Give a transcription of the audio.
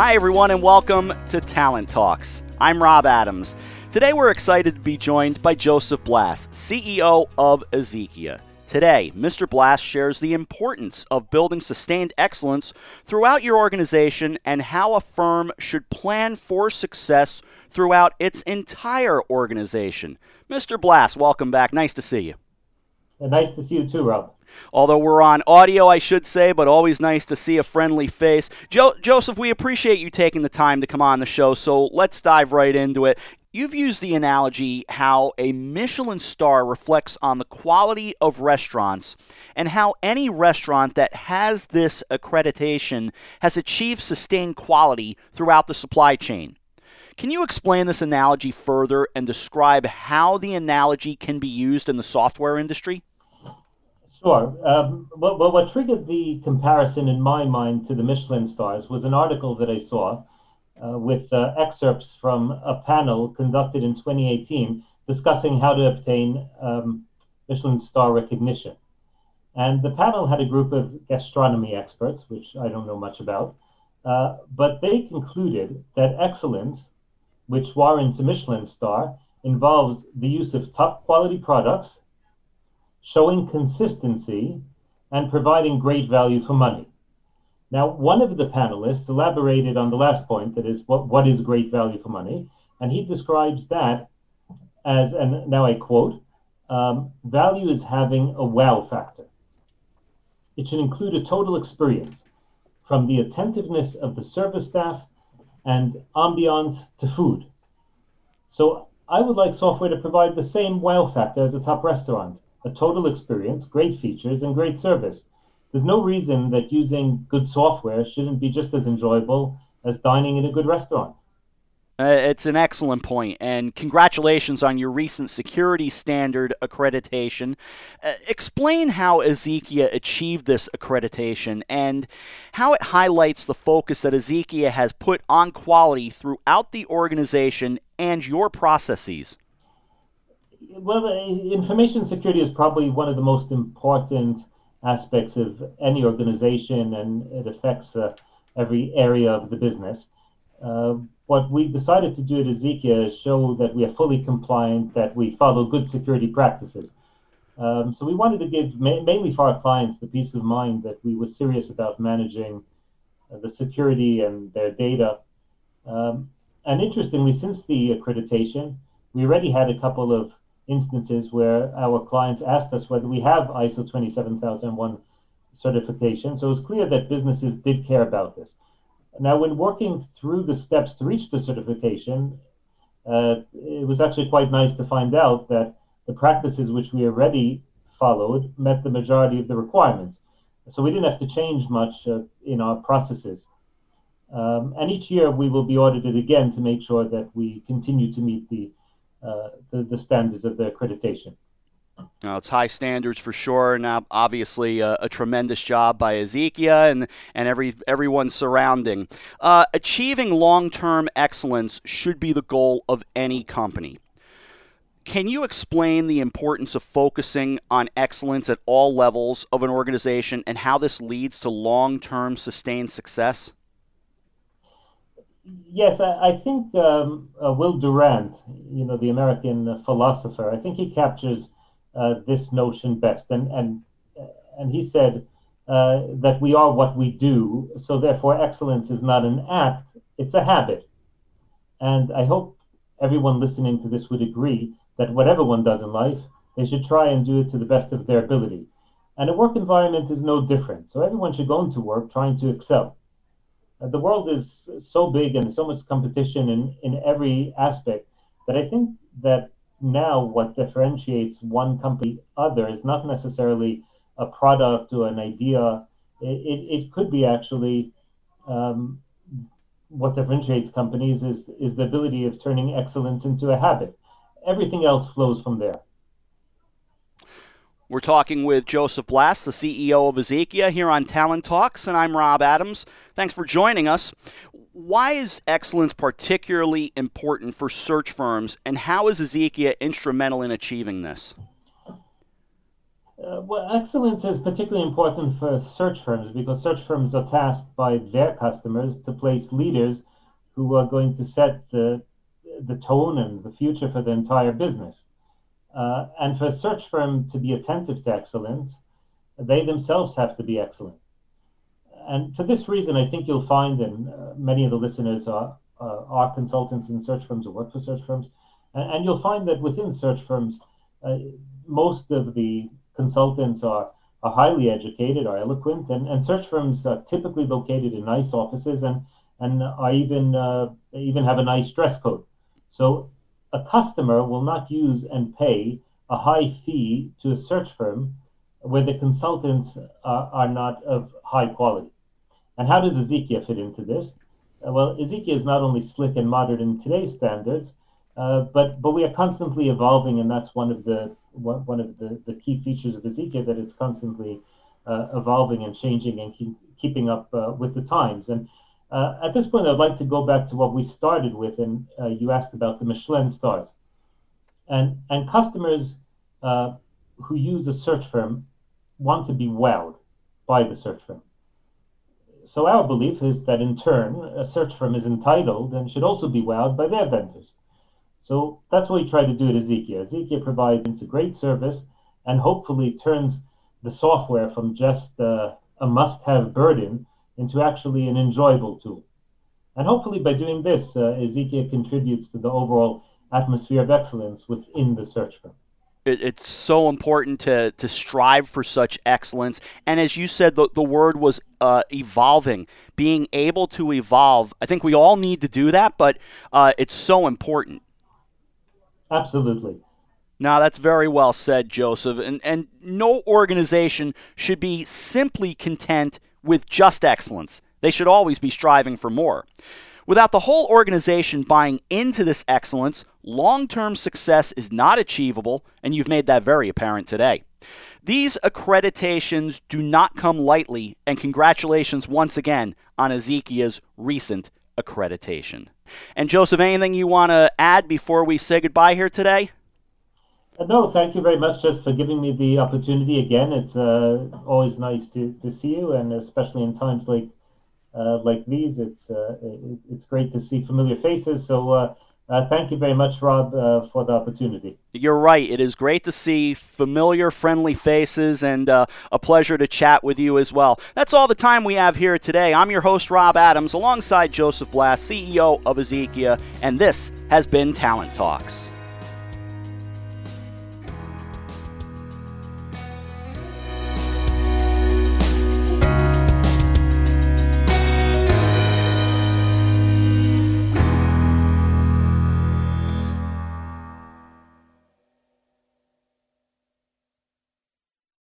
Hi, everyone, and welcome to Talent Talks. I'm Rob Adams. Today, we're excited to be joined by Joseph Blass, CEO of Ezekia. Today, Mr. Blass shares the importance of building sustained excellence throughout your organization and how a firm should plan for success throughout its entire organization. Mr. Blass, welcome back. Nice to see you. Nice to see you too, Rob. Although we're on audio, I should say, but always nice to see a friendly face. Jo- Joseph, we appreciate you taking the time to come on the show, so let's dive right into it. You've used the analogy how a Michelin star reflects on the quality of restaurants and how any restaurant that has this accreditation has achieved sustained quality throughout the supply chain. Can you explain this analogy further and describe how the analogy can be used in the software industry? Sure. Um, well, what triggered the comparison in my mind to the Michelin stars was an article that I saw uh, with uh, excerpts from a panel conducted in 2018 discussing how to obtain um, Michelin star recognition. And the panel had a group of gastronomy experts, which I don't know much about, uh, but they concluded that excellence, which warrants a Michelin star, involves the use of top quality products showing consistency, and providing great value for money. Now, one of the panelists elaborated on the last point that is, what, what is great value for money? And he describes that as, and now I quote, um, value is having a wow factor. It should include a total experience from the attentiveness of the service staff and ambiance to food. So I would like software to provide the same wow factor as a top restaurant a total experience, great features, and great service. There's no reason that using good software shouldn't be just as enjoyable as dining in a good restaurant. Uh, it's an excellent point, and congratulations on your recent security standard accreditation. Uh, explain how Ezekia achieved this accreditation and how it highlights the focus that Ezekia has put on quality throughout the organization and your processes well, information security is probably one of the most important aspects of any organization, and it affects uh, every area of the business. Uh, what we decided to do at Ezekia is show that we are fully compliant, that we follow good security practices. Um, so we wanted to give ma- mainly for our clients the peace of mind that we were serious about managing uh, the security and their data. Um, and interestingly, since the accreditation, we already had a couple of instances where our clients asked us whether we have ISO 27001 certification. So it's clear that businesses did care about this. Now, when working through the steps to reach the certification, uh, it was actually quite nice to find out that the practices which we already followed met the majority of the requirements. So we didn't have to change much uh, in our processes. Um, and each year we will be audited again to make sure that we continue to meet the the, the standards of the accreditation. Now, it's high standards for sure, and obviously a, a, tremendous job by Ezekia and, and every everyone surrounding. Uh, achieving long-term excellence should be the goal of any company. Can you explain the importance of focusing on excellence at all levels of an organization and how this leads to long-term sustained success? Yes, I, I think um, uh, Will Durant, you know, the American philosopher, I think he captures uh, this notion best. And and and he said uh, that we are what we do, so therefore excellence is not an act; it's a habit. And I hope everyone listening to this would agree that whatever one does in life, they should try and do it to the best of their ability. And a work environment is no different. So everyone should go into work trying to excel the world is so big and so much competition in, in every aspect that I think that now what differentiates one company other is not necessarily a product or an idea. It, it, it could be actually um, what differentiates companies is, is the ability of turning excellence into a habit. Everything else flows from there. We're talking with Joseph Blass, the CEO of Ezekia, here on Talent Talks, and I'm Rob Adams. Thanks for joining us. Why is excellence particularly important for search firms, and how is Ezekia instrumental in achieving this? Uh, well, excellence is particularly important for search firms because search firms are tasked by their customers to place leaders who are going to set the, the tone and the future for the entire business. Uh, and for a search firm to be attentive to excellence, they themselves have to be excellent. And for this reason, I think you'll find, and uh, many of the listeners are, uh, are consultants in search firms or work for search firms, and, and you'll find that within search firms, uh, most of the consultants are, are highly educated, are eloquent, and, and search firms are typically located in nice offices and, and are even, uh, even have a nice dress code. So a customer will not use and pay a high fee to a search firm where the consultants are, are not of high quality. And how does Ezekia fit into this? Uh, well, Ezekia is not only slick and modern in today's standards, uh, but but we are constantly evolving, and that's one of the one, one of the, the key features of Ezekia that it's constantly uh, evolving and changing and keep, keeping up uh, with the times. And uh, at this point, I'd like to go back to what we started with, and uh, you asked about the Michelin stars. And, and customers uh, who use a search firm want to be wowed by the search firm. So our belief is that in turn, a search firm is entitled and should also be wowed by their vendors. So that's what we try to do at Ezekia. Ezekia provides a great service and hopefully turns the software from just uh, a must-have burden into actually an enjoyable tool. And hopefully, by doing this, uh, Ezekia contributes to the overall atmosphere of excellence within the search firm. it's so important to, to strive for such excellence. And as you said, the, the word was uh, evolving, being able to evolve. I think we all need to do that, but uh, it's so important. Absolutely. Now, that's very well said, Joseph. And, and no organization should be simply content with just excellence. They should always be striving for more. Without the whole organization buying into this excellence, long term success is not achievable, and you've made that very apparent today. These accreditations do not come lightly, and congratulations once again on Ezekia's recent accreditation. And Joseph, anything you want to add before we say goodbye here today? Uh, no, thank you very much just for giving me the opportunity again. It's uh, always nice to, to see you, and especially in times like uh, like these, it's uh, it, it's great to see familiar faces. So uh, uh, thank you very much, Rob, for the opportunity. You're right. It is great to see familiar, friendly faces, and a pleasure to chat with you as well. That's all the time we have here today. I'm your host, Rob Adams, alongside Joseph Blass, CEO of Ezekia, and this has been Talent Talks.